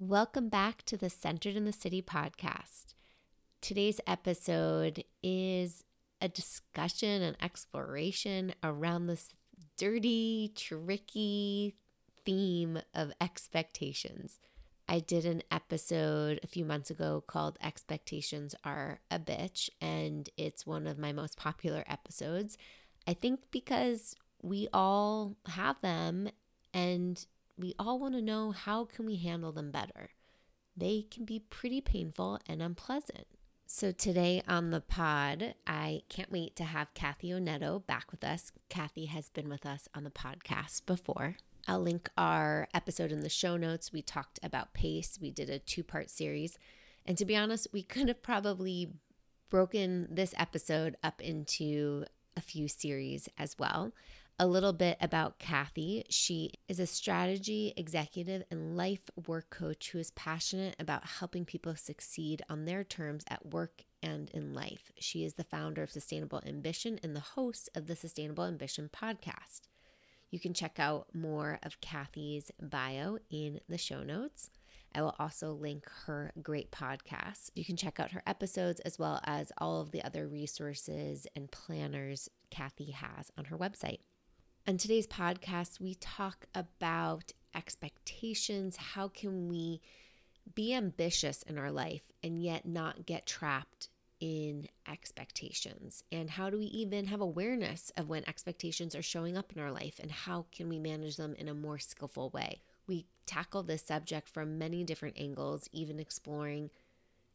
Welcome back to the Centered in the City podcast. Today's episode is a discussion and exploration around this dirty, tricky theme of expectations. I did an episode a few months ago called Expectations Are a Bitch, and it's one of my most popular episodes. I think because we all have them and we all want to know how can we handle them better. They can be pretty painful and unpleasant. So today on the pod, I can't wait to have Kathy Oneto back with us. Kathy has been with us on the podcast before. I'll link our episode in the show notes. We talked about pace. We did a two-part series. And to be honest, we could have probably broken this episode up into a few series as well a little bit about Kathy. She is a strategy executive and life work coach who is passionate about helping people succeed on their terms at work and in life. She is the founder of Sustainable Ambition and the host of the Sustainable Ambition podcast. You can check out more of Kathy's bio in the show notes. I will also link her great podcast. You can check out her episodes as well as all of the other resources and planners Kathy has on her website. On today's podcast, we talk about expectations. How can we be ambitious in our life and yet not get trapped in expectations? And how do we even have awareness of when expectations are showing up in our life and how can we manage them in a more skillful way? We tackle this subject from many different angles, even exploring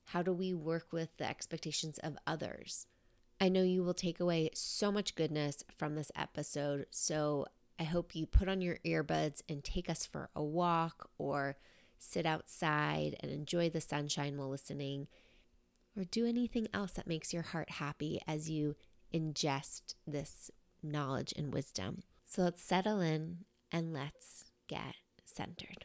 how do we work with the expectations of others? I know you will take away so much goodness from this episode. So I hope you put on your earbuds and take us for a walk or sit outside and enjoy the sunshine while listening, or do anything else that makes your heart happy as you ingest this knowledge and wisdom. So let's settle in and let's get centered.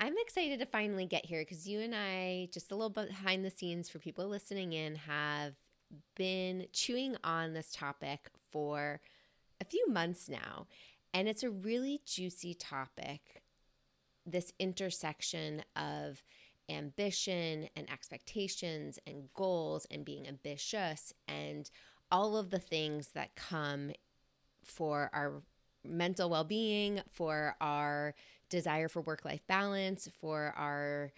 I'm excited to finally get here because you and I, just a little behind the scenes for people listening in, have been chewing on this topic for a few months now. And it's a really juicy topic this intersection of ambition and expectations and goals and being ambitious and all of the things that come for our mental well being, for our desire for work life balance, for our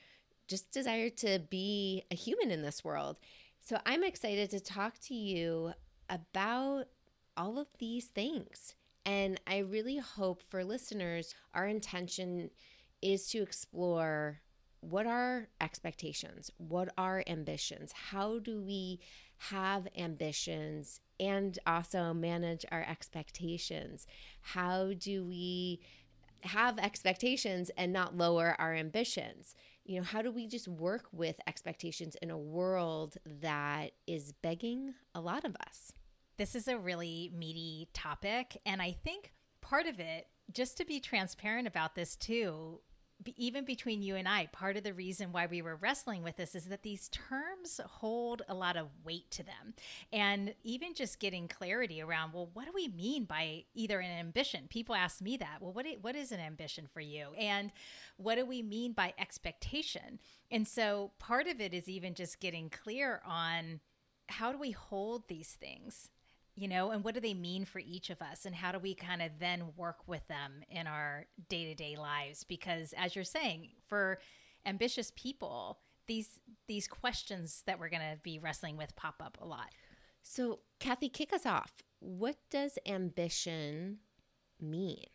just desire to be a human in this world. So I'm excited to talk to you about all of these things. And I really hope for listeners, our intention is to explore what are expectations? What are ambitions? How do we have ambitions and also manage our expectations? How do we have expectations and not lower our ambitions? You know, how do we just work with expectations in a world that is begging a lot of us? This is a really meaty topic. And I think part of it, just to be transparent about this too, even between you and I, part of the reason why we were wrestling with this is that these terms hold a lot of weight to them. And even just getting clarity around, well, what do we mean by either an ambition? People ask me that. Well, what, what is an ambition for you? And what do we mean by expectation? And so part of it is even just getting clear on how do we hold these things you know, and what do they mean for each of us? And how do we kind of then work with them in our day to day lives? Because as you're saying, for ambitious people, these these questions that we're going to be wrestling with pop up a lot. So, Kathy, kick us off. What does ambition mean?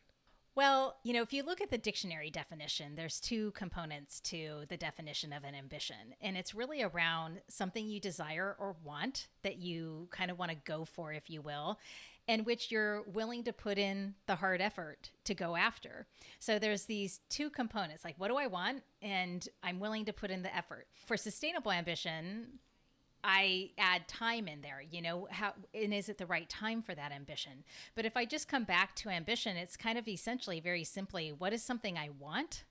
Well, you know, if you look at the dictionary definition, there's two components to the definition of an ambition. And it's really around something you desire or want that you kind of want to go for, if you will, and which you're willing to put in the hard effort to go after. So there's these two components like, what do I want? And I'm willing to put in the effort. For sustainable ambition, I add time in there, you know, how and is it the right time for that ambition? But if I just come back to ambition, it's kind of essentially very simply what is something I want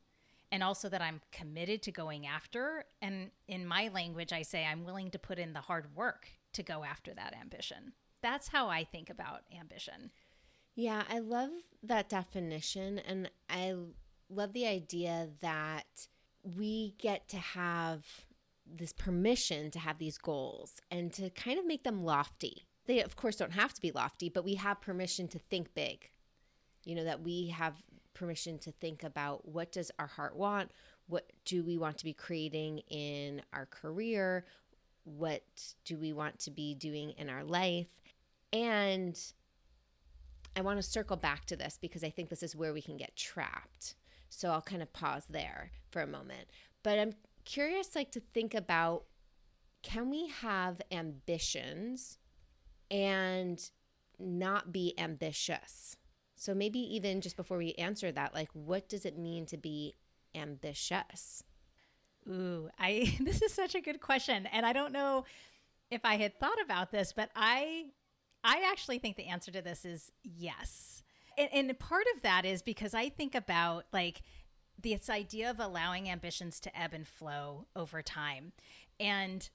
and also that I'm committed to going after and in my language I say I'm willing to put in the hard work to go after that ambition. That's how I think about ambition. Yeah, I love that definition. And I love the idea that we get to have this permission to have these goals and to kind of make them lofty. They, of course, don't have to be lofty, but we have permission to think big. You know, that we have permission to think about what does our heart want? What do we want to be creating in our career? What do we want to be doing in our life? And I want to circle back to this because I think this is where we can get trapped. So I'll kind of pause there for a moment. But I'm curious like to think about can we have ambitions and not be ambitious? So maybe even just before we answer that, like what does it mean to be ambitious? Ooh, I this is such a good question and I don't know if I had thought about this, but I I actually think the answer to this is yes. And, and part of that is because I think about like this idea of allowing ambitions to ebb and flow over time. And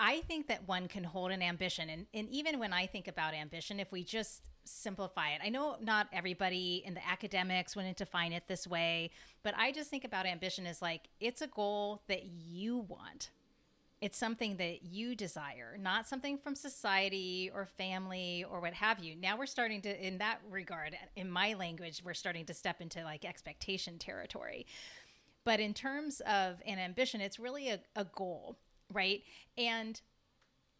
I think that one can hold an ambition. And, and even when I think about ambition, if we just simplify it, I know not everybody in the academics wouldn't define it this way, but I just think about ambition as like it's a goal that you want, it's something that you desire, not something from society or family or what have you. Now we're starting to, in that regard, in my language, we're starting to step into like expectation territory. But in terms of an ambition, it's really a, a goal, right? And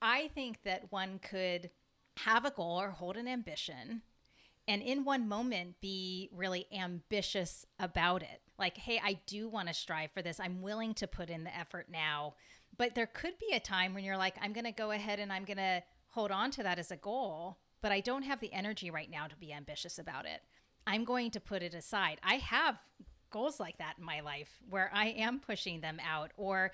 I think that one could have a goal or hold an ambition and in one moment be really ambitious about it. Like, hey, I do want to strive for this. I'm willing to put in the effort now but there could be a time when you're like, I'm going to go ahead and I'm going to hold on to that as a goal, but I don't have the energy right now to be ambitious about it. I'm going to put it aside. I have goals like that in my life where I am pushing them out. Or,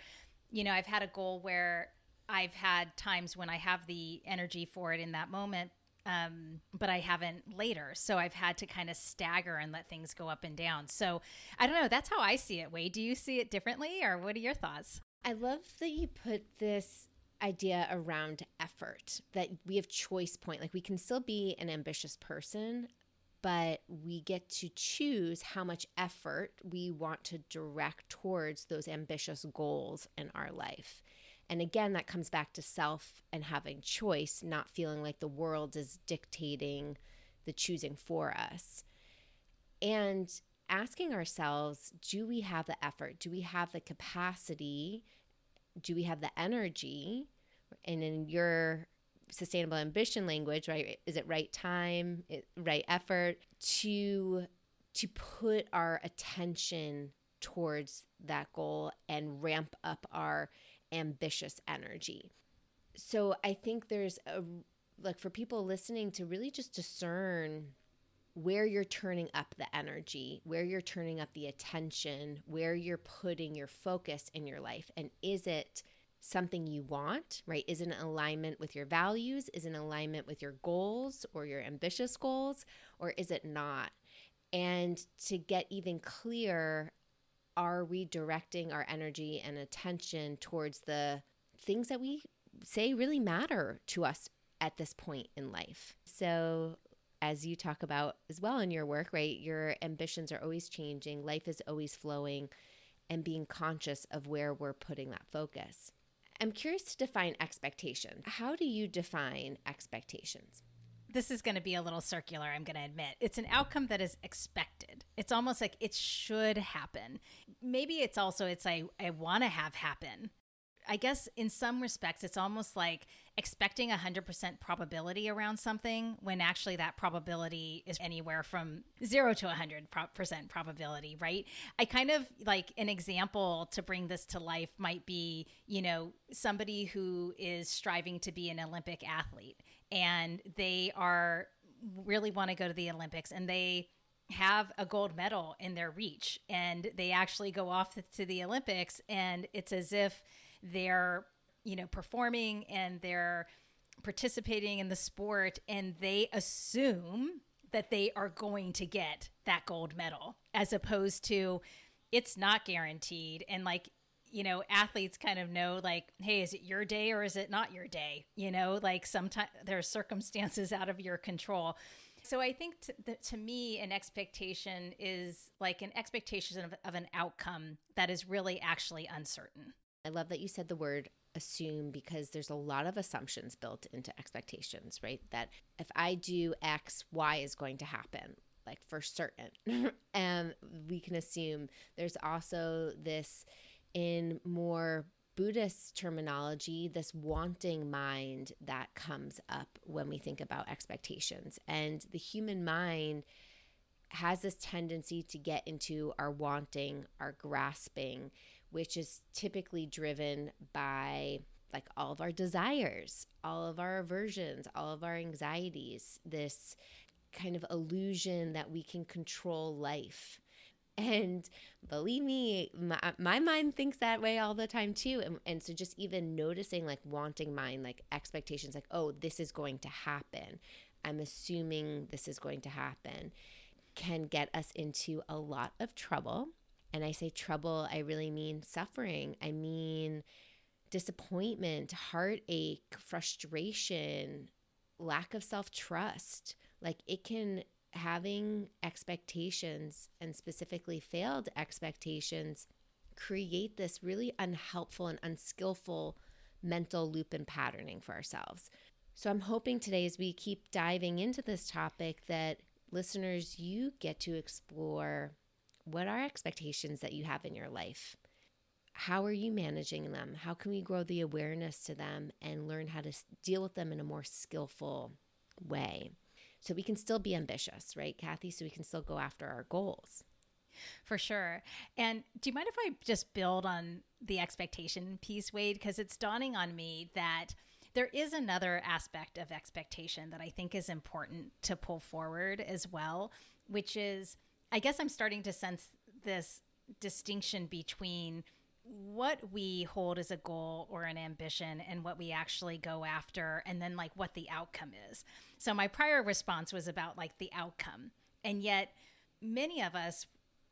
you know, I've had a goal where I've had times when I have the energy for it in that moment, um, but I haven't later. So I've had to kind of stagger and let things go up and down. So I don't know. That's how I see it. Wade, do you see it differently, or what are your thoughts? I love that you put this idea around effort that we have choice point like we can still be an ambitious person but we get to choose how much effort we want to direct towards those ambitious goals in our life. And again that comes back to self and having choice not feeling like the world is dictating the choosing for us. And asking ourselves do we have the effort? Do we have the capacity? Do we have the energy? And in your sustainable ambition language, right? Is it right time, right effort to to put our attention towards that goal and ramp up our ambitious energy. So I think there's a like for people listening to really just discern where you're turning up the energy, where you're turning up the attention, where you're putting your focus in your life. And is it something you want, right? Is it in alignment with your values? Is it in alignment with your goals or your ambitious goals? Or is it not? And to get even clear, are we directing our energy and attention towards the things that we say really matter to us at this point in life? So as you talk about as well in your work, right? Your ambitions are always changing, life is always flowing, and being conscious of where we're putting that focus. I'm curious to define expectation. How do you define expectations? This is going to be a little circular, I'm going to admit. It's an outcome that is expected. It's almost like it should happen. Maybe it's also it's I I want to have happen I guess in some respects, it's almost like expecting a 100% probability around something when actually that probability is anywhere from zero to 100% probability, right? I kind of like an example to bring this to life might be, you know, somebody who is striving to be an Olympic athlete and they are really want to go to the Olympics and they have a gold medal in their reach and they actually go off to the Olympics and it's as if they're you know performing and they're participating in the sport and they assume that they are going to get that gold medal as opposed to it's not guaranteed. And like you know athletes kind of know like hey is it your day or is it not your day? You know like sometimes there are circumstances out of your control. So I think to, to me, an expectation is like an expectation of, of an outcome that is really actually uncertain. I love that you said the word assume because there's a lot of assumptions built into expectations, right? That if I do X, Y is going to happen, like for certain. and we can assume there's also this in more Buddhist terminology, this wanting mind that comes up when we think about expectations. And the human mind has this tendency to get into our wanting, our grasping, which is typically driven by like all of our desires, all of our aversions, all of our anxieties, this kind of illusion that we can control life. And believe me, my, my mind thinks that way all the time too. And, and so just even noticing like wanting mind, like expectations, like, oh, this is going to happen. I'm assuming this is going to happen can get us into a lot of trouble. And I say trouble, I really mean suffering. I mean disappointment, heartache, frustration, lack of self trust. Like it can, having expectations and specifically failed expectations create this really unhelpful and unskillful mental loop and patterning for ourselves. So I'm hoping today, as we keep diving into this topic, that listeners, you get to explore what are expectations that you have in your life? How are you managing them? How can we grow the awareness to them and learn how to deal with them in a more skillful way? So we can still be ambitious, right, Kathy? So we can still go after our goals. For sure. And do you mind if I just build on the expectation piece, Wade? Because it's dawning on me that there is another aspect of expectation that I think is important to pull forward as well, which is I guess I'm starting to sense this distinction between what we hold as a goal or an ambition and what we actually go after and then like what the outcome is. So my prior response was about like the outcome. And yet many of us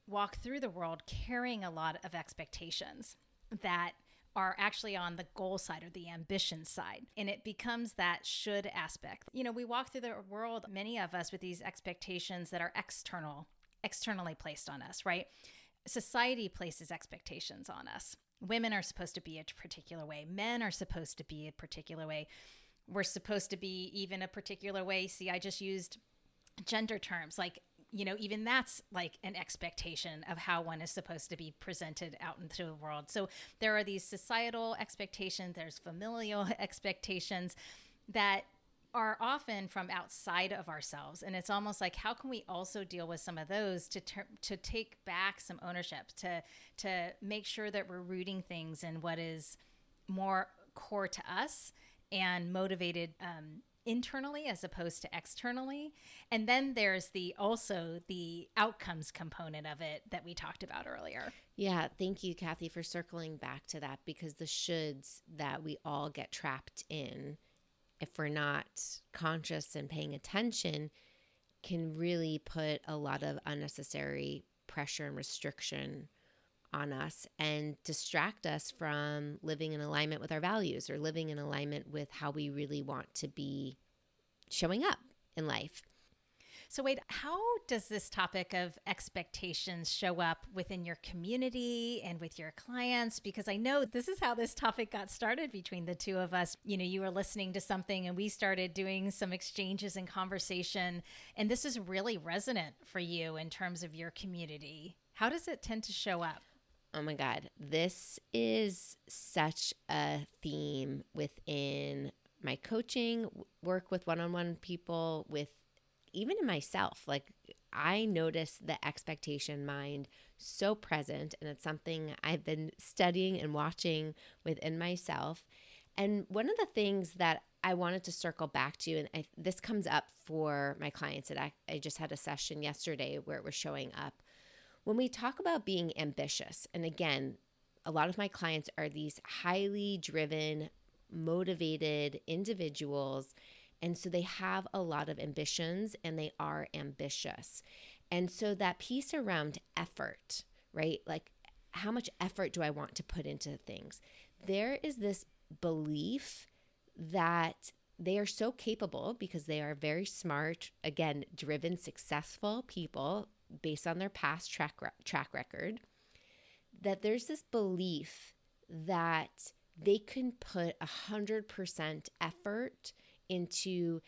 walk through the world carrying a lot of expectations that are actually on the goal side or the ambition side. And it becomes that should aspect. You know, we walk through the world, many of us, with these expectations that are external, externally placed on us, right? Society places expectations on us. Women are supposed to be a particular way, men are supposed to be a particular way. We're supposed to be even a particular way. See, I just used gender terms like you know, even that's like an expectation of how one is supposed to be presented out into the world. So there are these societal expectations, there's familial expectations that are often from outside of ourselves and it's almost like how can we also deal with some of those to ter- to take back some ownership to to make sure that we're rooting things in what is more core to us and motivated um, internally as opposed to externally. And then there's the also the outcomes component of it that we talked about earlier. Yeah thank you kathy for circling back to that because the shoulds that we all get trapped in if we're not conscious and paying attention can really put a lot of unnecessary pressure and restriction on us and distract us from living in alignment with our values or living in alignment with how we really want to be showing up in life. So, Wade, how does this topic of expectations show up within your community and with your clients? Because I know this is how this topic got started between the two of us. You know, you were listening to something and we started doing some exchanges and conversation. And this is really resonant for you in terms of your community. How does it tend to show up? Oh my God. This is such a theme within my coaching, work with one on one people, with even in myself. Like, I notice the expectation mind so present, and it's something I've been studying and watching within myself. And one of the things that I wanted to circle back to, and I, this comes up for my clients, that I, I just had a session yesterday where it was showing up when we talk about being ambitious, and again, a lot of my clients are these highly driven, motivated individuals. And so they have a lot of ambitions and they are ambitious. And so that piece around effort, right? Like, how much effort do I want to put into things? There is this belief that they are so capable because they are very smart, again, driven, successful people based on their past track track record that there's this belief that they can put a hundred percent effort into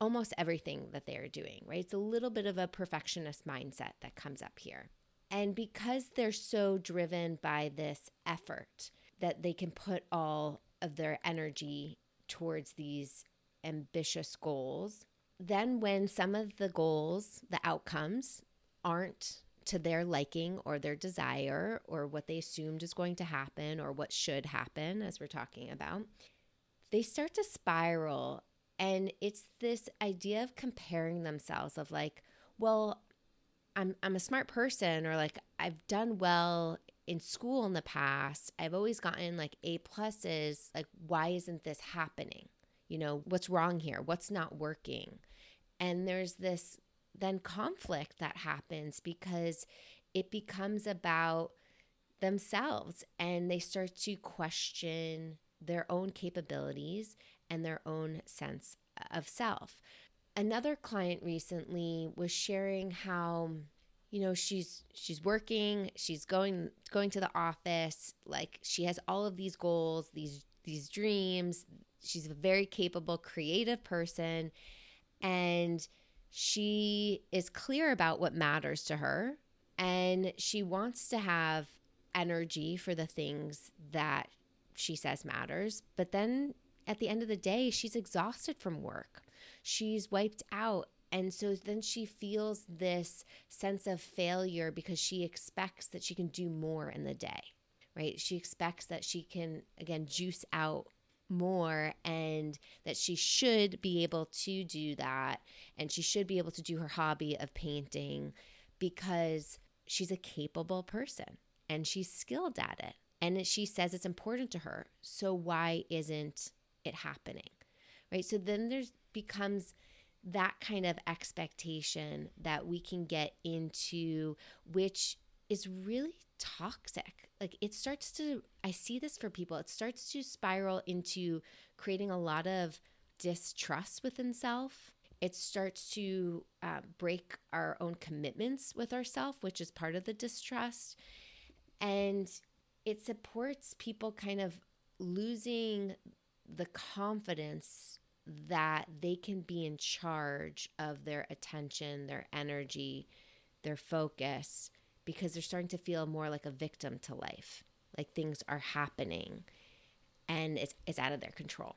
almost everything that they are doing, right? It's a little bit of a perfectionist mindset that comes up here. And because they're so driven by this effort that they can put all of their energy towards these ambitious goals, then when some of the goals, the outcomes, aren't to their liking or their desire or what they assumed is going to happen or what should happen, as we're talking about, they start to spiral. And it's this idea of comparing themselves of like, well, I'm, I'm a smart person or like I've done well in school in the past. I've always gotten like A pluses. Like, why isn't this happening? You know, what's wrong here? What's not working? And there's this then conflict that happens because it becomes about themselves and they start to question their own capabilities and their own sense of self. Another client recently was sharing how you know she's she's working, she's going going to the office, like she has all of these goals, these these dreams. She's a very capable creative person and she is clear about what matters to her and she wants to have energy for the things that she says matters but then at the end of the day she's exhausted from work. She's wiped out. And so then she feels this sense of failure because she expects that she can do more in the day right? She expects that she can again juice out more and that she should be able to do that. And she should be able to do her hobby of painting because she's a capable person and she's skilled at it. And she says it's important to her. So why isn't it happening right so then there's becomes that kind of expectation that we can get into which is really toxic. Like it starts to, I see this for people, it starts to spiral into creating a lot of distrust within self. It starts to uh, break our own commitments with ourself, which is part of the distrust. And it supports people kind of losing the confidence that they can be in charge of their attention, their energy, their focus because they're starting to feel more like a victim to life. Like things are happening and it's, it's out of their control.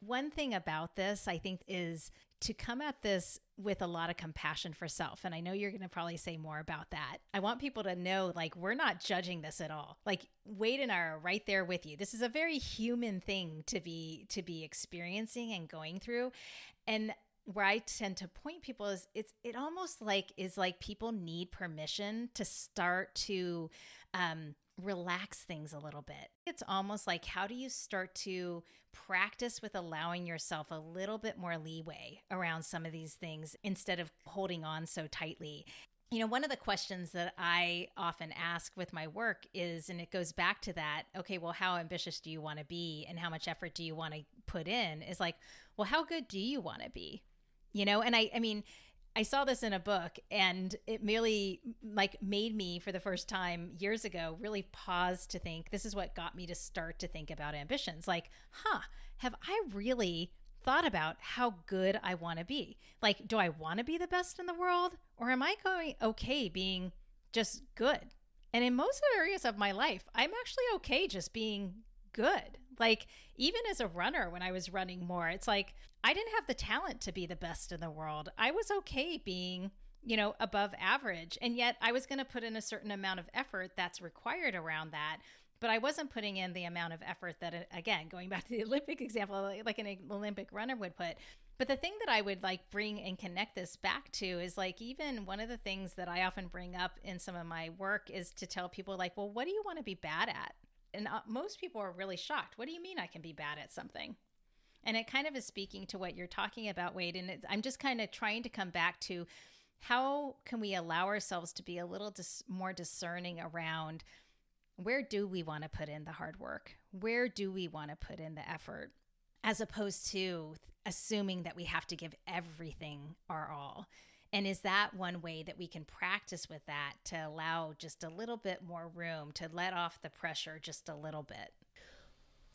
One thing about this, I think, is to come at this with a lot of compassion for self. And I know you're going to probably say more about that. I want people to know like, we're not judging this at all. Like, Wade and I are right there with you. This is a very human thing to be to be experiencing and going through. And where I tend to point people is it's it almost like is like people need permission to start to um, relax things a little bit. It's almost like how do you start to practice with allowing yourself a little bit more leeway around some of these things instead of holding on so tightly. You know, one of the questions that I often ask with my work is, and it goes back to that, okay, well, how ambitious do you want to be and how much effort do you want to put in? Is like, well, how good do you want to be? you know and i i mean I saw this in a book and it merely like made me for the first time years ago really pause to think this is what got me to start to think about ambitions. Like huh have I really thought about how good I want to be? Like do I want to be the best in the world or am I going okay being just good? And in most areas of my life I'm actually okay just being good like, even as a runner, when I was running more, it's like I didn't have the talent to be the best in the world. I was okay being, you know, above average. And yet I was going to put in a certain amount of effort that's required around that. But I wasn't putting in the amount of effort that, uh, again, going back to the Olympic example, like an Olympic runner would put. But the thing that I would like bring and connect this back to is like even one of the things that I often bring up in some of my work is to tell people like, well, what do you want to be bad at? And uh, most people are really shocked. What do you mean I can be bad at something? And it kind of is speaking to what you're talking about, Wade. And I'm just kind of trying to come back to how can we allow ourselves to be a little dis- more discerning around where do we want to put in the hard work? Where do we want to put in the effort? As opposed to assuming that we have to give everything our all. And is that one way that we can practice with that to allow just a little bit more room to let off the pressure just a little bit?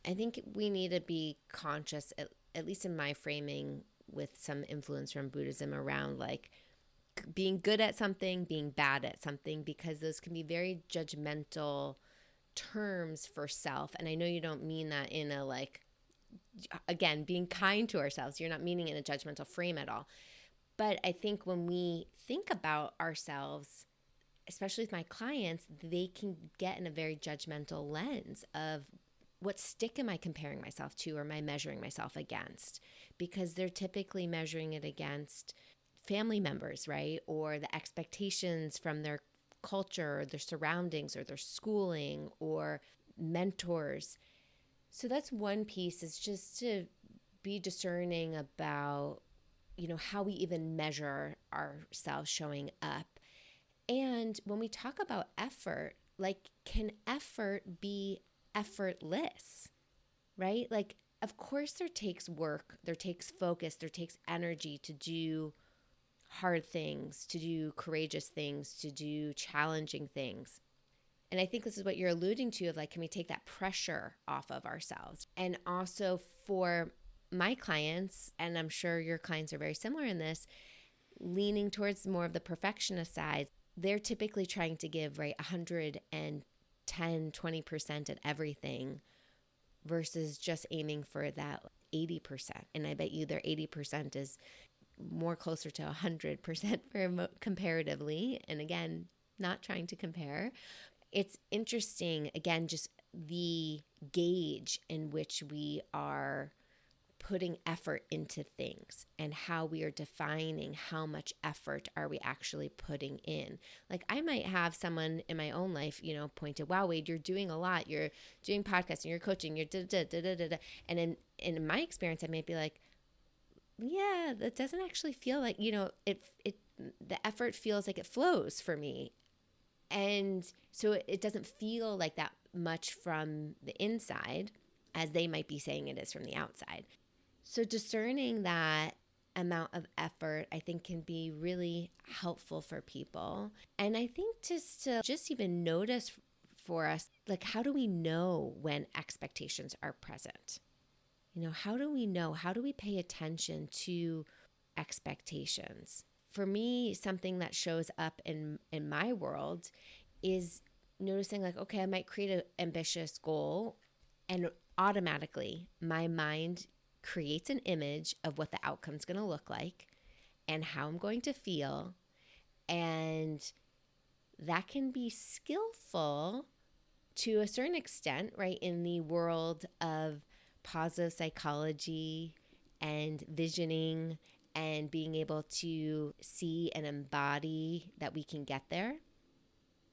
I think we need to be conscious, at, at least in my framing, with some influence from Buddhism around like being good at something, being bad at something, because those can be very judgmental terms for self. And I know you don't mean that in a like, again, being kind to ourselves. You're not meaning in a judgmental frame at all. But I think when we think about ourselves, especially with my clients, they can get in a very judgmental lens of what stick am I comparing myself to or am I measuring myself against? Because they're typically measuring it against family members, right? Or the expectations from their culture, or their surroundings, or their schooling, or mentors. So that's one piece is just to be discerning about, you know, how we even measure ourselves showing up. And when we talk about effort, like, can effort be effortless? Right? Like, of course, there takes work, there takes focus, there takes energy to do hard things, to do courageous things, to do challenging things. And I think this is what you're alluding to of like, can we take that pressure off of ourselves? And also for my clients, and I'm sure your clients are very similar in this, leaning towards more of the perfectionist side, they're typically trying to give, right, 110, 20% at everything versus just aiming for that 80%. And I bet you their 80% is more closer to 100% for comparatively. And again, not trying to compare. It's interesting, again, just the gauge in which we are putting effort into things and how we are defining how much effort are we actually putting in. Like I might have someone in my own life, you know, point to, wow, Wade, you're doing a lot. You're doing podcasting, you're coaching, you're da da da da da. And in in my experience, I might be like, yeah, that doesn't actually feel like, you know, it, it, the effort feels like it flows for me. And so it, it doesn't feel like that much from the inside as they might be saying it is from the outside. So discerning that amount of effort I think can be really helpful for people. And I think just to just even notice for us like how do we know when expectations are present? You know, how do we know? How do we pay attention to expectations? For me, something that shows up in in my world is noticing like, okay, I might create an ambitious goal and automatically my mind creates an image of what the outcome's going to look like and how I'm going to feel and that can be skillful to a certain extent, right, in the world of positive psychology and visioning and being able to see and embody that we can get there.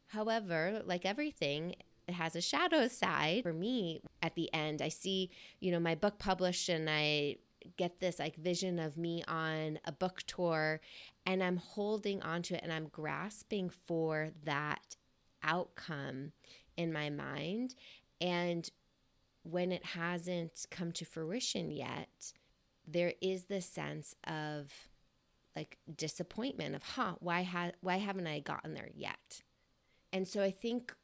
However, like everything, it has a shadow side. For me, at the end, I see, you know, my book published and I get this like vision of me on a book tour and I'm holding onto it and I'm grasping for that outcome in my mind. And when it hasn't come to fruition yet, there is this sense of like disappointment of, huh, why ha- why haven't I gotten there yet? And so I think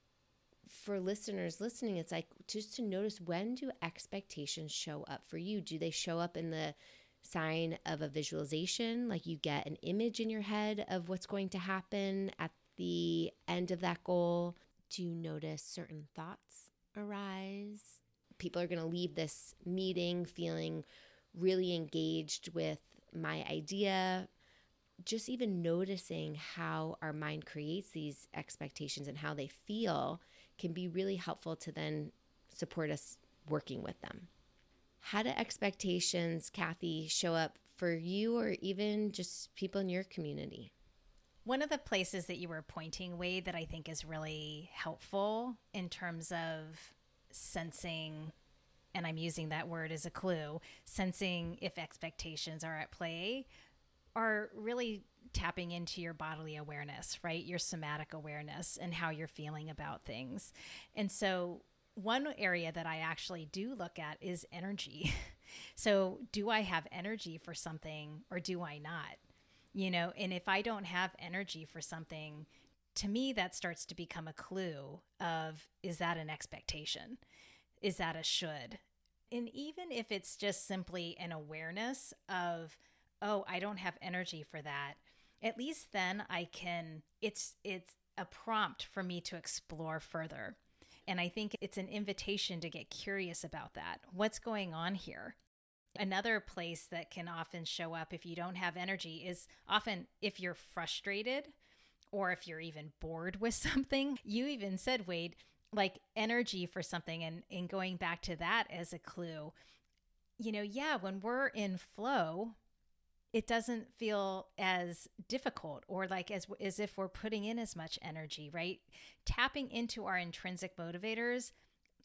for listeners listening, it's like just to notice when do expectations show up for you? Do they show up in the sign of a visualization, like you get an image in your head of what's going to happen at the end of that goal? Do you notice certain thoughts arise? people are going to leave this meeting feeling really engaged with my idea. Just even noticing how our mind creates these expectations and how they feel can be really helpful to then support us working with them. How do expectations, Kathy, show up for you or even just people in your community? One of the places that you were pointing, Wade, that I think is really helpful in terms of sensing and I'm using that word as a clue, sensing if expectations are at play, are really tapping into your bodily awareness, right? Your somatic awareness and how you're feeling about things. And so, one area that I actually do look at is energy. So, do I have energy for something or do I not? You know, and if I don't have energy for something, to me, that starts to become a clue of is that an expectation? Is that a should? And even if it's just simply an awareness of, oh, I don't have energy for that, at least then I can, it's, it's a prompt for me to explore further. And I think it's an invitation to get curious about that. What's going on here? Another place that can often show up if you don't have energy is often if you're frustrated or if you're even bored with something. You even said, Wade, like energy for something and, and going back to that as a clue. You know, yeah, when we're in flow, it doesn't feel as difficult or like as as if we're putting in as much energy, right? Tapping into our intrinsic motivators,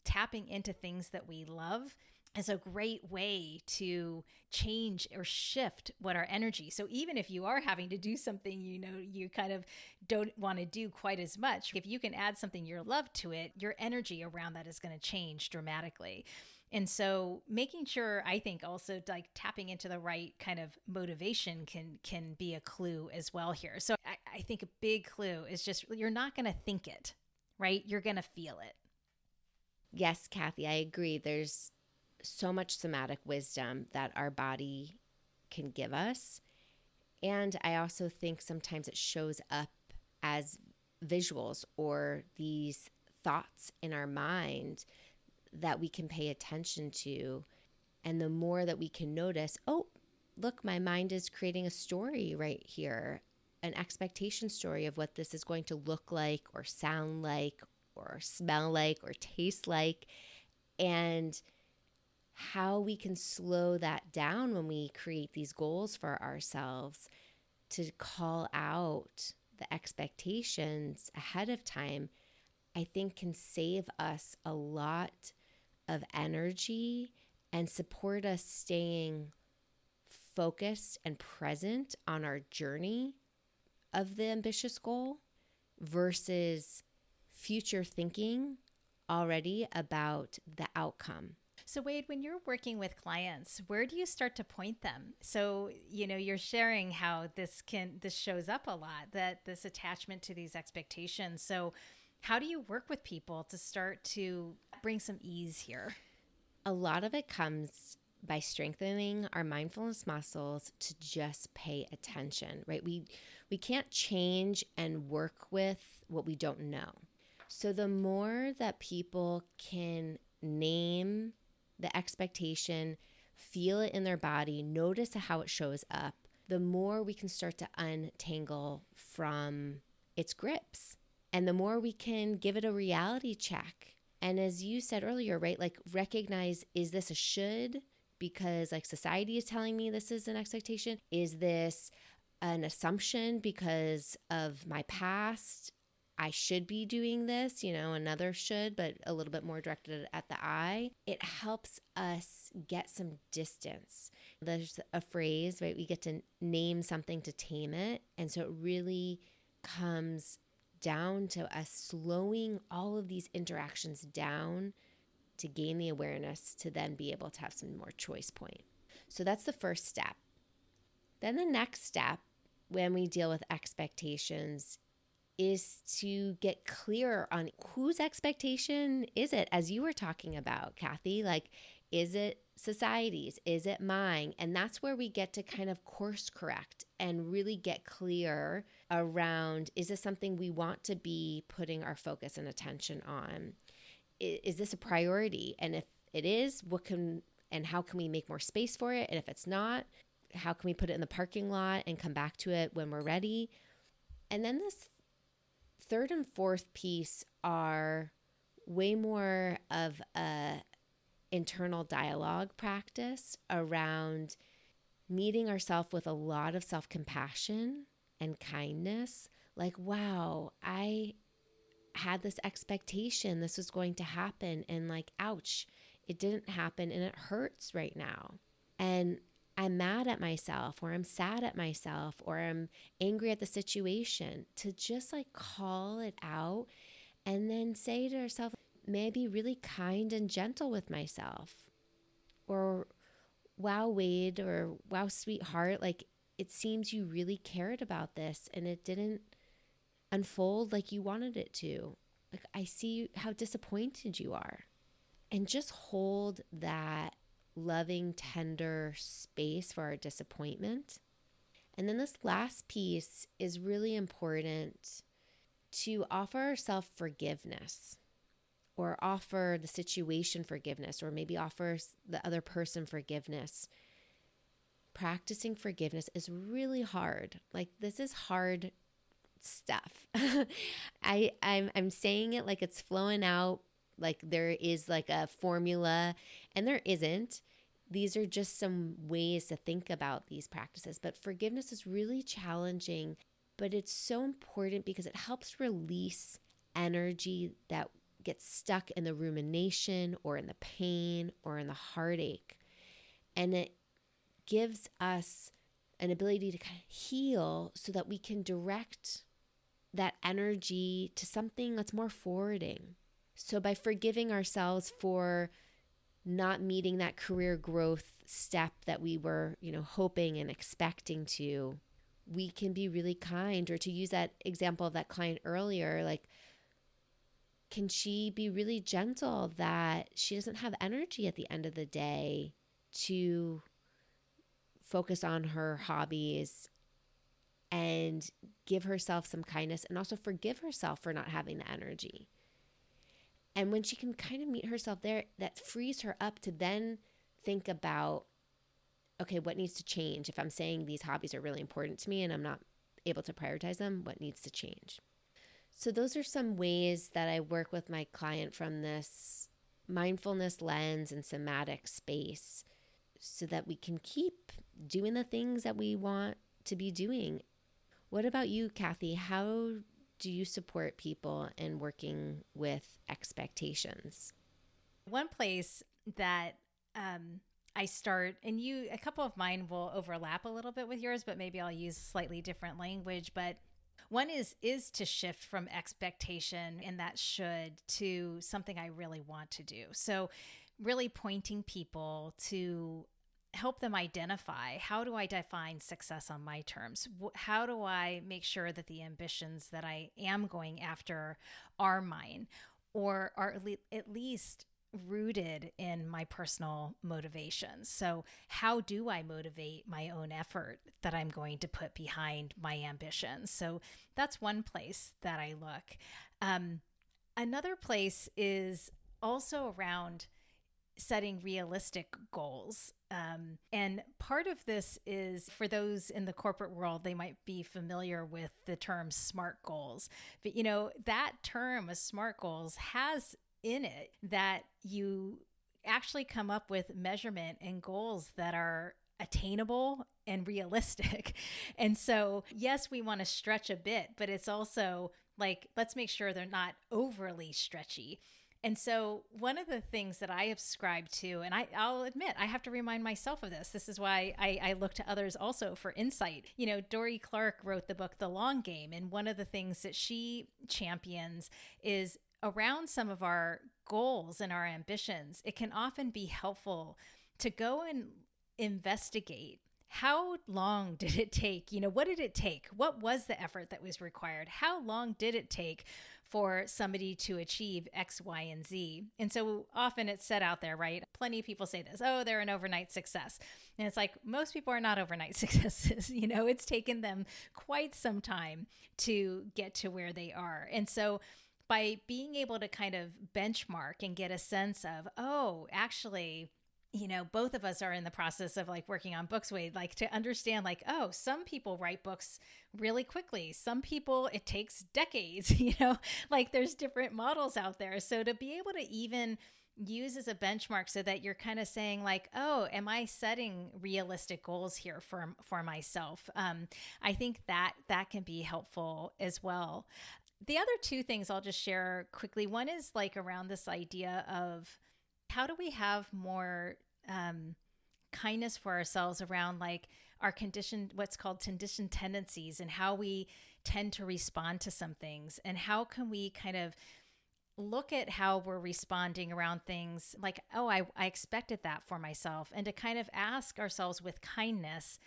tapping into things that we love is a great way to change or shift what our energy. So even if you are having to do something you know you kind of don't want to do quite as much, if you can add something your love to it, your energy around that is going to change dramatically. And so making sure I think also like tapping into the right kind of motivation can can be a clue as well here. So I, I think a big clue is just you're not gonna think it, right? You're gonna feel it. Yes, Kathy, I agree. There's so much somatic wisdom that our body can give us. And I also think sometimes it shows up as visuals or these thoughts in our mind that we can pay attention to. And the more that we can notice, oh, look, my mind is creating a story right here, an expectation story of what this is going to look like, or sound like, or smell like, or taste like. And how we can slow that down when we create these goals for ourselves to call out the expectations ahead of time, I think can save us a lot of energy and support us staying focused and present on our journey of the ambitious goal versus future thinking already about the outcome. So, Wade, when you're working with clients, where do you start to point them? So, you know, you're sharing how this can this shows up a lot that this attachment to these expectations. So, how do you work with people to start to bring some ease here? A lot of it comes by strengthening our mindfulness muscles to just pay attention, right? We we can't change and work with what we don't know. So the more that people can name the expectation, feel it in their body, notice how it shows up, the more we can start to untangle from its grips and the more we can give it a reality check. And as you said earlier, right, like recognize is this a should? Because like society is telling me this is an expectation. Is this an assumption because of my past? I should be doing this, you know, another should, but a little bit more directed at the I. It helps us get some distance. There's a phrase, right? We get to name something to tame it. And so it really comes down to us slowing all of these interactions down to gain the awareness to then be able to have some more choice point. So that's the first step. Then the next step when we deal with expectations is to get clear on whose expectation is it as you were talking about Kathy like is it society's? Is it mine? And that's where we get to kind of course correct and really get clear around is this something we want to be putting our focus and attention on? Is this a priority? And if it is, what can and how can we make more space for it? And if it's not, how can we put it in the parking lot and come back to it when we're ready? And then this third and fourth piece are way more of a internal dialogue practice around meeting ourselves with a lot of self compassion and kindness. Like, wow, I had this expectation this was going to happen, and like, ouch, it didn't happen and it hurts right now. And I'm mad at myself, or I'm sad at myself, or I'm angry at the situation. To just like call it out and then say to ourselves, may I be really kind and gentle with myself? Or wow, Wade, or wow, sweetheart, like it seems you really cared about this and it didn't unfold like you wanted it to. Like, I see how disappointed you are. And just hold that loving, tender space for our disappointment. And then this last piece is really important to offer ourselves forgiveness or offer the situation forgiveness or maybe offer the other person forgiveness. Practicing forgiveness is really hard. Like this is hard stuff. I I'm I'm saying it like it's flowing out like there is like a formula and there isn't. These are just some ways to think about these practices, but forgiveness is really challenging, but it's so important because it helps release energy that gets stuck in the rumination or in the pain or in the heartache. And it gives us an ability to kind of heal so that we can direct that energy to something that's more forwarding. So, by forgiving ourselves for not meeting that career growth step that we were, you know, hoping and expecting to, we can be really kind. Or to use that example of that client earlier, like, can she be really gentle that she doesn't have energy at the end of the day to focus on her hobbies and give herself some kindness and also forgive herself for not having the energy. And when she can kind of meet herself there, that frees her up to then think about okay, what needs to change? If I'm saying these hobbies are really important to me and I'm not able to prioritize them, what needs to change? So, those are some ways that I work with my client from this mindfulness lens and somatic space so that we can keep doing the things that we want to be doing. What about you, Kathy? How do you support people in working with expectations? One place that um, I start, and you, a couple of mine will overlap a little bit with yours, but maybe I'll use slightly different language. But one is is to shift from expectation and that should to something I really want to do. So really pointing people to help them identify how do I define success on my terms? How do I make sure that the ambitions that I am going after are mine or are at least rooted in my personal motivations. So, how do I motivate my own effort that I'm going to put behind my ambitions? So, that's one place that I look. Um, another place is also around setting realistic goals. Um, and part of this is for those in the corporate world, they might be familiar with the term SMART goals. But, you know, that term of SMART goals has in it that you actually come up with measurement and goals that are attainable and realistic. And so, yes, we want to stretch a bit, but it's also like, let's make sure they're not overly stretchy. And so, one of the things that I subscribe to, and I, will admit, I have to remind myself of this. This is why I, I, look to others also for insight. You know, Dorie Clark wrote the book The Long Game, and one of the things that she champions is around some of our goals and our ambitions, it can often be helpful to go and investigate how long did it take? You know, what did it take? What was the effort that was required? How long did it take for somebody to achieve X, Y, and Z? And so often it's set out there, right? Plenty of people say this oh, they're an overnight success. And it's like most people are not overnight successes. You know, it's taken them quite some time to get to where they are. And so by being able to kind of benchmark and get a sense of, oh, actually, you know, both of us are in the process of like working on books Wade, like to understand, like, oh, some people write books really quickly. Some people, it takes decades, you know, like there's different models out there. So to be able to even use as a benchmark so that you're kind of saying like oh am i setting realistic goals here for for myself um, i think that that can be helpful as well the other two things I'll just share quickly. One is like around this idea of how do we have more um, kindness for ourselves around like our conditioned, what's called conditioned tendencies and how we tend to respond to some things. And how can we kind of look at how we're responding around things like, oh, I, I expected that for myself, and to kind of ask ourselves with kindness,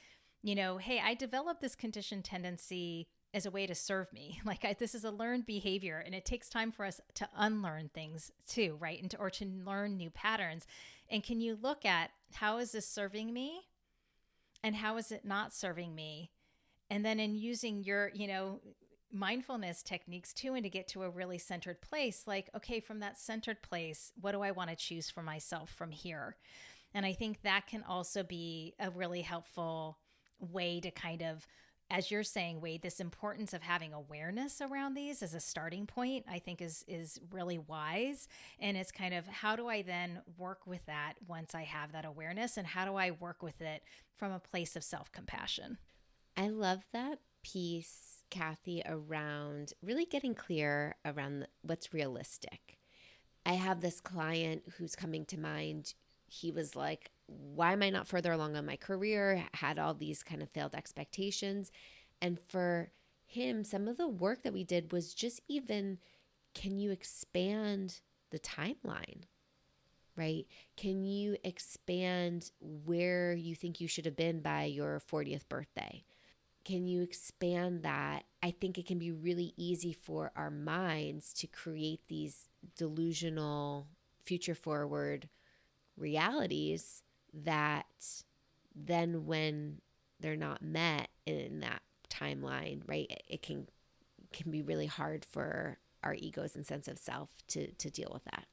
you know, hey, I developed this conditioned tendency as a way to serve me. Like I, this is a learned behavior, and it takes time for us to unlearn things too, right? And to, or to learn new patterns. And can you look at how is this serving me, and how is it not serving me? And then in using your, you know, mindfulness techniques too and to get to a really centered place like okay from that centered place what do i want to choose for myself from here and i think that can also be a really helpful way to kind of as you're saying wade this importance of having awareness around these as a starting point i think is is really wise and it's kind of how do i then work with that once i have that awareness and how do i work with it from a place of self-compassion i love that piece Kathy around really getting clear around what's realistic. I have this client who's coming to mind. He was like, Why am I not further along in my career? Had all these kind of failed expectations. And for him, some of the work that we did was just even can you expand the timeline? Right? Can you expand where you think you should have been by your 40th birthday? can you expand that? I think it can be really easy for our minds to create these delusional, future forward realities that then when they're not met in that timeline, right, it can can be really hard for our egos and sense of self to to deal with that.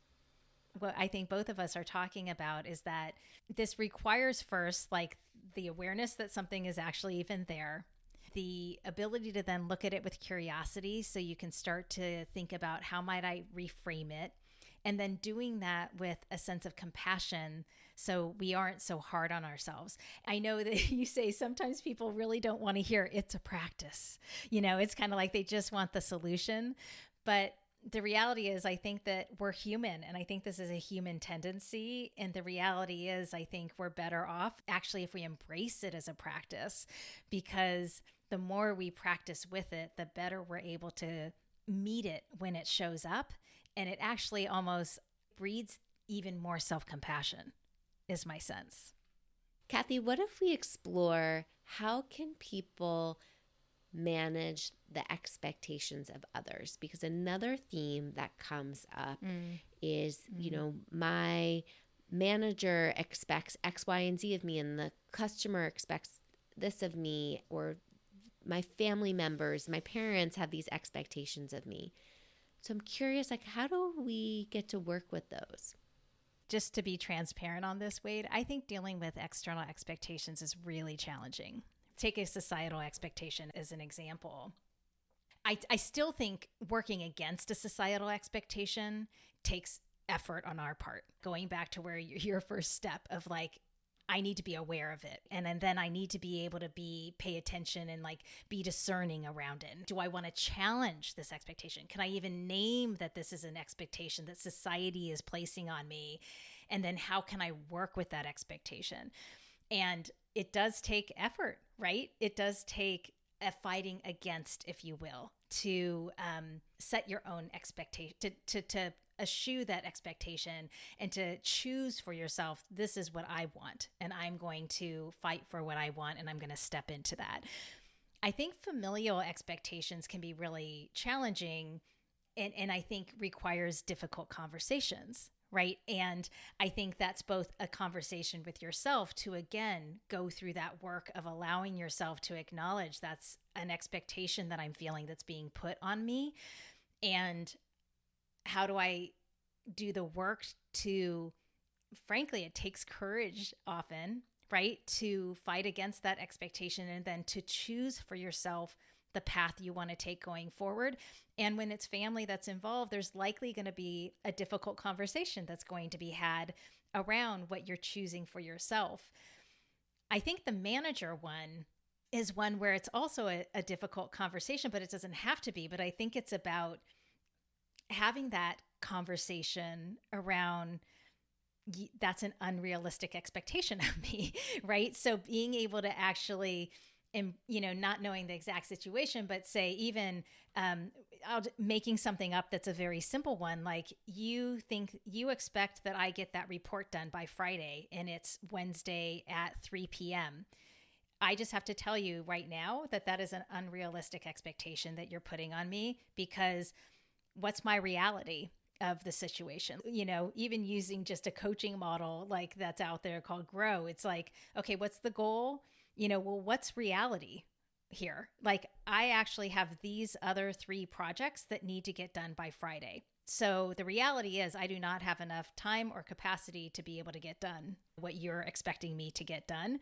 What I think both of us are talking about is that this requires first like the awareness that something is actually even there the ability to then look at it with curiosity so you can start to think about how might I reframe it and then doing that with a sense of compassion so we aren't so hard on ourselves. I know that you say sometimes people really don't want to hear it's a practice. You know, it's kind of like they just want the solution, but the reality is i think that we're human and i think this is a human tendency and the reality is i think we're better off actually if we embrace it as a practice because the more we practice with it, the better we're able to meet it when it shows up. And it actually almost breeds even more self compassion, is my sense. Kathy, what if we explore how can people manage the expectations of others? Because another theme that comes up mm. is, mm. you know, my manager expects X, Y, and Z of me, and the customer expects this of me, or my family members, my parents have these expectations of me. So I'm curious, like, how do we get to work with those? Just to be transparent on this, Wade, I think dealing with external expectations is really challenging. Take a societal expectation as an example. I, I still think working against a societal expectation takes effort on our part. Going back to where your first step of like, I need to be aware of it. And, and then I need to be able to be pay attention and like be discerning around it. Do I want to challenge this expectation? Can I even name that this is an expectation that society is placing on me? And then how can I work with that expectation? And it does take effort, right? It does take a fighting against, if you will, to um, set your own expectation, to, to, to eschew that expectation and to choose for yourself this is what I want and I'm going to fight for what I want and I'm going to step into that. I think familial expectations can be really challenging and and I think requires difficult conversations right? And I think that's both a conversation with yourself to again go through that work of allowing yourself to acknowledge that's an expectation that I'm feeling that's being put on me. And how do I do the work to, frankly, it takes courage often, right? To fight against that expectation and then to choose for yourself the path you want to take going forward. And when it's family that's involved, there's likely going to be a difficult conversation that's going to be had around what you're choosing for yourself. I think the manager one is one where it's also a, a difficult conversation, but it doesn't have to be. But I think it's about having that conversation around that's an unrealistic expectation of me, right? So being able to actually and you know not knowing the exact situation but say even um, making something up that's a very simple one like you think you expect that i get that report done by friday and it's wednesday at 3 p.m i just have to tell you right now that that is an unrealistic expectation that you're putting on me because what's my reality of the situation. You know, even using just a coaching model like that's out there called Grow, it's like, okay, what's the goal? You know, well, what's reality here? Like, I actually have these other three projects that need to get done by Friday. So the reality is, I do not have enough time or capacity to be able to get done what you're expecting me to get done.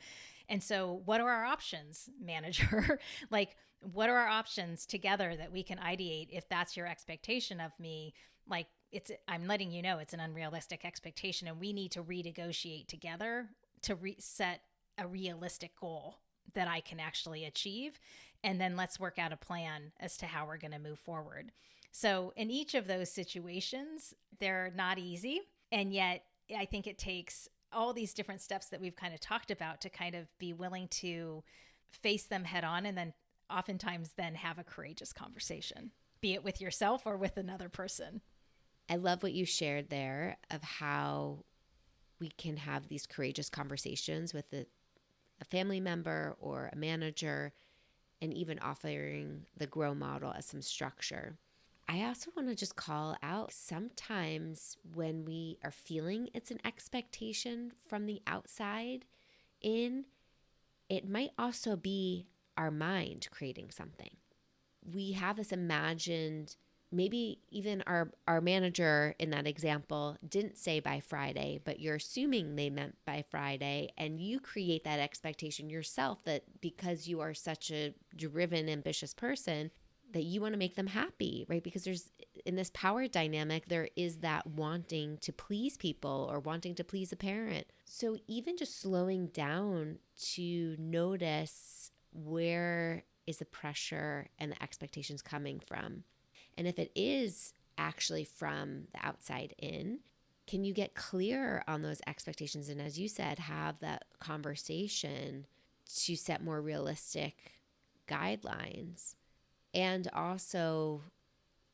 And so, what are our options, manager? like, what are our options together that we can ideate if that's your expectation of me? Like, it's I'm letting you know it's an unrealistic expectation and we need to renegotiate together to re- set a realistic goal that I can actually achieve and then let's work out a plan as to how we're going to move forward. So in each of those situations they're not easy and yet I think it takes all these different steps that we've kind of talked about to kind of be willing to face them head on and then oftentimes then have a courageous conversation be it with yourself or with another person. I love what you shared there of how we can have these courageous conversations with a, a family member or a manager and even offering the grow model as some structure. I also want to just call out sometimes when we are feeling it's an expectation from the outside in, it might also be our mind creating something. We have this imagined maybe even our our manager in that example didn't say by Friday, but you're assuming they meant by Friday and you create that expectation yourself that because you are such a driven ambitious person that you want to make them happy, right? Because there's in this power dynamic there is that wanting to please people or wanting to please a parent. So even just slowing down to notice where is the pressure and the expectations coming from and if it is actually from the outside in, can you get clear on those expectations? And as you said, have that conversation to set more realistic guidelines. And also,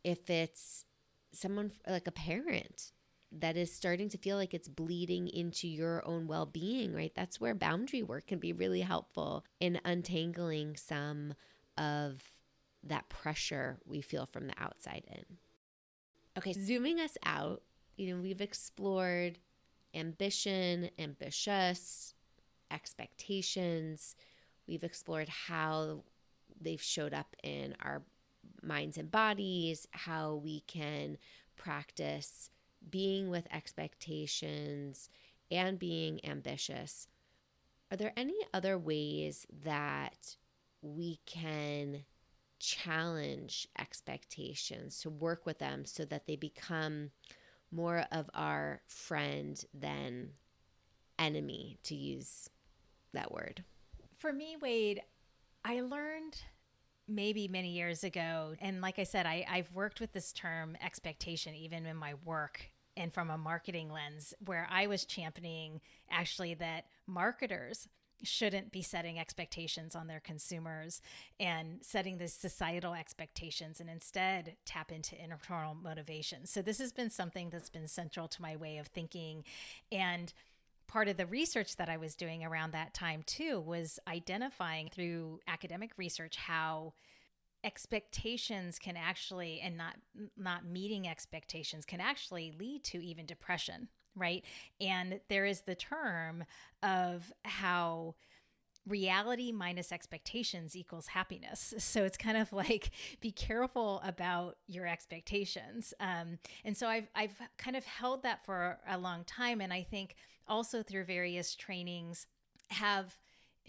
if it's someone like a parent that is starting to feel like it's bleeding into your own well being, right? That's where boundary work can be really helpful in untangling some of that pressure we feel from the outside in. Okay, zooming us out, you know, we've explored ambition, ambitious, expectations. We've explored how they've showed up in our minds and bodies, how we can practice being with expectations and being ambitious. Are there any other ways that we can challenge expectations, to work with them so that they become more of our friend than enemy, to use that word. For me, Wade, I learned maybe many years ago, and like I said, I, I've worked with this term expectation even in my work and from a marketing lens, where I was championing actually that marketers shouldn't be setting expectations on their consumers and setting the societal expectations and instead tap into internal motivation. So this has been something that's been central to my way of thinking and part of the research that I was doing around that time too was identifying through academic research how expectations can actually and not not meeting expectations can actually lead to even depression right? And there is the term of how reality minus expectations equals happiness. So it's kind of like be careful about your expectations. Um, and so I've I've kind of held that for a long time, and I think also through various trainings have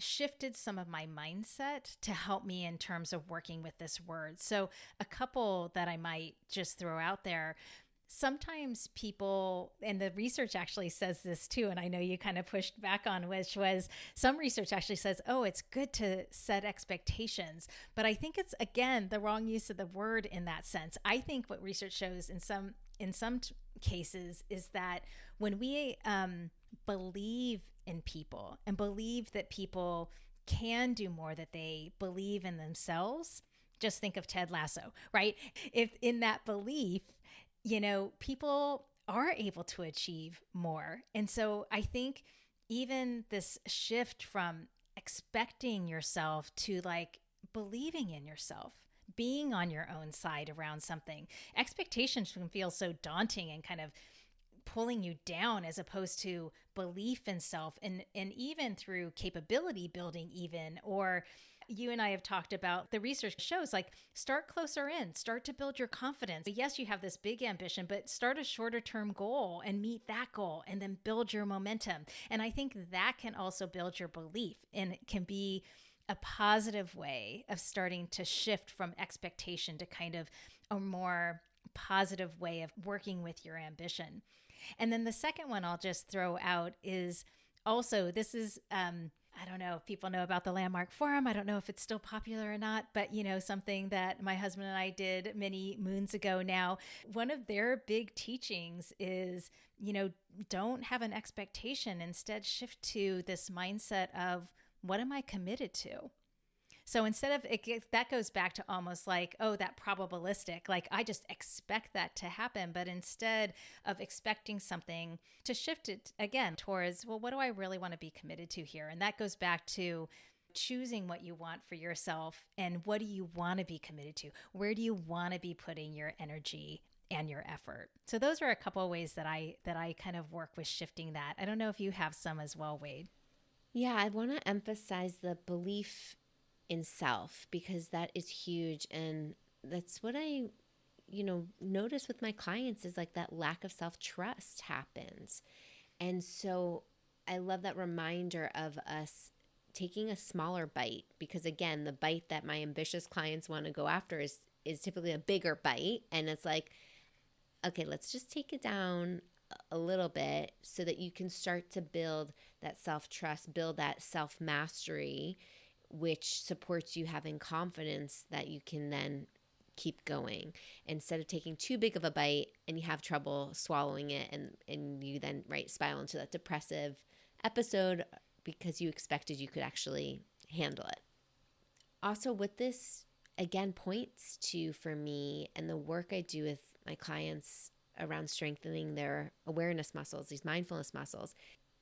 shifted some of my mindset to help me in terms of working with this word. So a couple that I might just throw out there sometimes people and the research actually says this too and i know you kind of pushed back on which was some research actually says oh it's good to set expectations but i think it's again the wrong use of the word in that sense i think what research shows in some in some t- cases is that when we um, believe in people and believe that people can do more, that they believe in themselves. Just think of Ted Lasso, right? If in that belief, you know, people are able to achieve more. And so I think even this shift from expecting yourself to like believing in yourself being on your own side around something. Expectations can feel so daunting and kind of pulling you down as opposed to belief in self and and even through capability building even or you and I have talked about the research shows like start closer in, start to build your confidence. Yes, you have this big ambition, but start a shorter term goal and meet that goal and then build your momentum. And I think that can also build your belief and it can be a positive way of starting to shift from expectation to kind of a more positive way of working with your ambition. And then the second one I'll just throw out is also this is um, I don't know if people know about the Landmark Forum. I don't know if it's still popular or not, but you know, something that my husband and I did many moons ago now. One of their big teachings is, you know, don't have an expectation, instead, shift to this mindset of what am I committed to? So instead of it, that goes back to almost like, oh, that probabilistic, like I just expect that to happen. But instead of expecting something to shift it again towards, well, what do I really want to be committed to here? And that goes back to choosing what you want for yourself and what do you want to be committed to? Where do you want to be putting your energy and your effort. So those are a couple of ways that I that I kind of work with shifting that. I don't know if you have some as well, Wade. Yeah, I want to emphasize the belief in self because that is huge and that's what I you know notice with my clients is like that lack of self-trust happens. And so I love that reminder of us taking a smaller bite because again, the bite that my ambitious clients want to go after is is typically a bigger bite and it's like okay, let's just take it down a little bit so that you can start to build that self trust, build that self mastery, which supports you having confidence that you can then keep going instead of taking too big of a bite and you have trouble swallowing it and and you then right spiral into that depressive episode because you expected you could actually handle it also what this again points to for me and the work i do with my clients around strengthening their awareness muscles, these mindfulness muscles,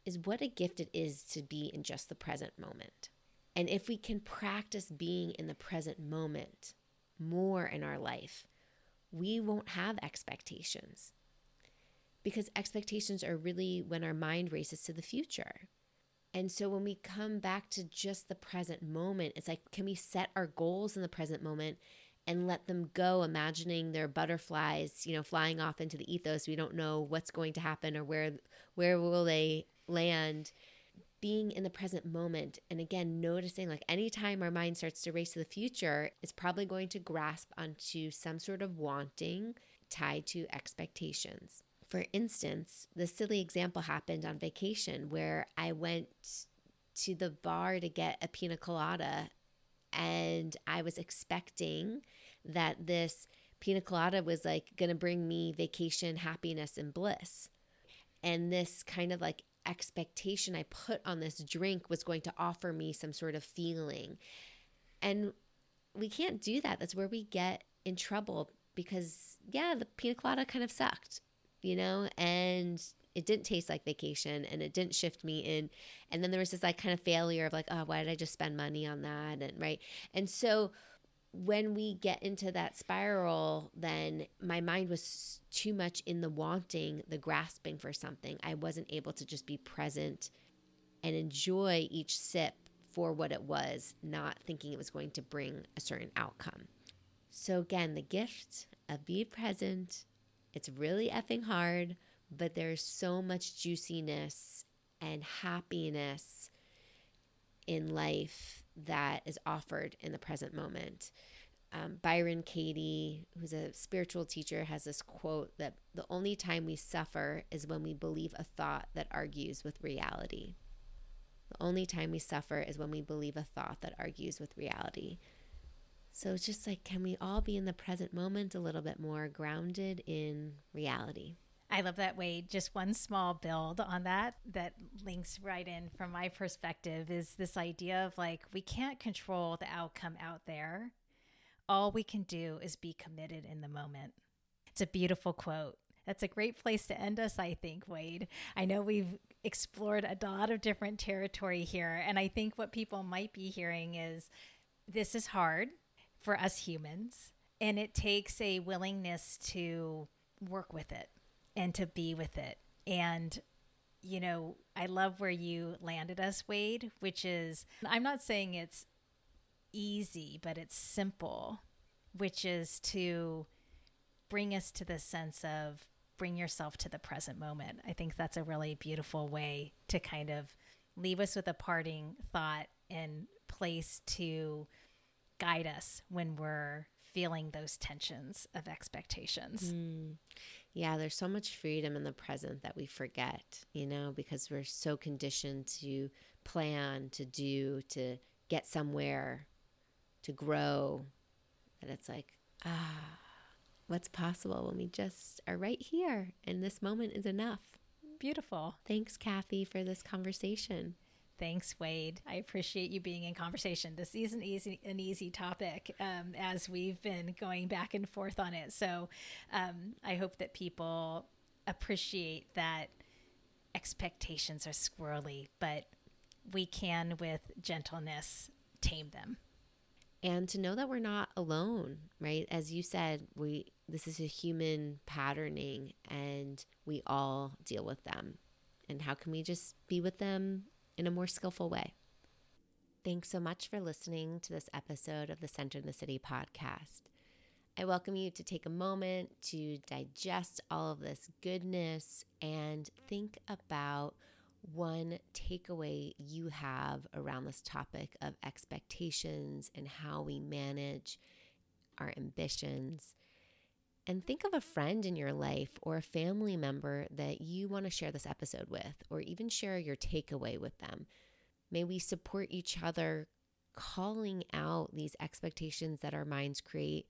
is what a gift it is to be in just the present moment. And if we can practice being in the present moment more in our life, we won't have expectations. Because expectations are really when our mind races to the future. And so when we come back to just the present moment, it's like, can we set our goals in the present moment and let them go imagining their butterflies you know flying off into the ethos we don't know what's going to happen or where where will they land being in the present moment and again noticing like anytime our mind starts to race to the future it's probably going to grasp onto some sort of wanting tied to expectations for instance the silly example happened on vacation where i went to the bar to get a pina colada and I was expecting that this pina colada was like going to bring me vacation happiness and bliss. And this kind of like expectation I put on this drink was going to offer me some sort of feeling. And we can't do that. That's where we get in trouble because, yeah, the pina colada kind of sucked, you know? And it didn't taste like vacation and it didn't shift me in and then there was this like kind of failure of like oh why did i just spend money on that and right and so when we get into that spiral then my mind was too much in the wanting the grasping for something. I wasn't able to just be present and enjoy each sip for what it was not thinking it was going to bring a certain outcome. So again the gift of be present it's really effing hard but there's so much juiciness and happiness in life that is offered in the present moment. Um, Byron Katie, who's a spiritual teacher, has this quote that the only time we suffer is when we believe a thought that argues with reality. The only time we suffer is when we believe a thought that argues with reality. So it's just like, can we all be in the present moment a little bit more grounded in reality? I love that way. Just one small build on that that links right in from my perspective is this idea of like, we can't control the outcome out there. All we can do is be committed in the moment. It's a beautiful quote. That's a great place to end us, I think, Wade. I know we've explored a lot of different territory here. And I think what people might be hearing is this is hard for us humans, and it takes a willingness to work with it and to be with it. And, you know, I love where you landed us, Wade, which is I'm not saying it's easy, but it's simple, which is to bring us to the sense of bring yourself to the present moment. I think that's a really beautiful way to kind of leave us with a parting thought and place to guide us when we're feeling those tensions of expectations. Mm. Yeah, there's so much freedom in the present that we forget, you know, because we're so conditioned to plan, to do, to get somewhere, to grow, that it's like, ah, what's possible when we just are right here and this moment is enough. Beautiful. Thanks, Kathy, for this conversation. Thanks, Wade. I appreciate you being in conversation. This isn't easy, an easy topic um, as we've been going back and forth on it. So um, I hope that people appreciate that expectations are squirrely, but we can, with gentleness, tame them. And to know that we're not alone, right? As you said, we this is a human patterning and we all deal with them. And how can we just be with them in a more skillful way. Thanks so much for listening to this episode of the Center in the City podcast. I welcome you to take a moment to digest all of this goodness and think about one takeaway you have around this topic of expectations and how we manage our ambitions. And think of a friend in your life or a family member that you want to share this episode with, or even share your takeaway with them. May we support each other, calling out these expectations that our minds create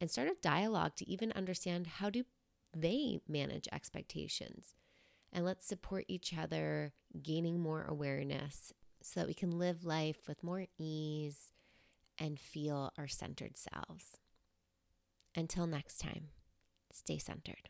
and start a dialogue to even understand how do they manage expectations. And let's support each other, gaining more awareness so that we can live life with more ease and feel our centered selves. Until next time, stay centered.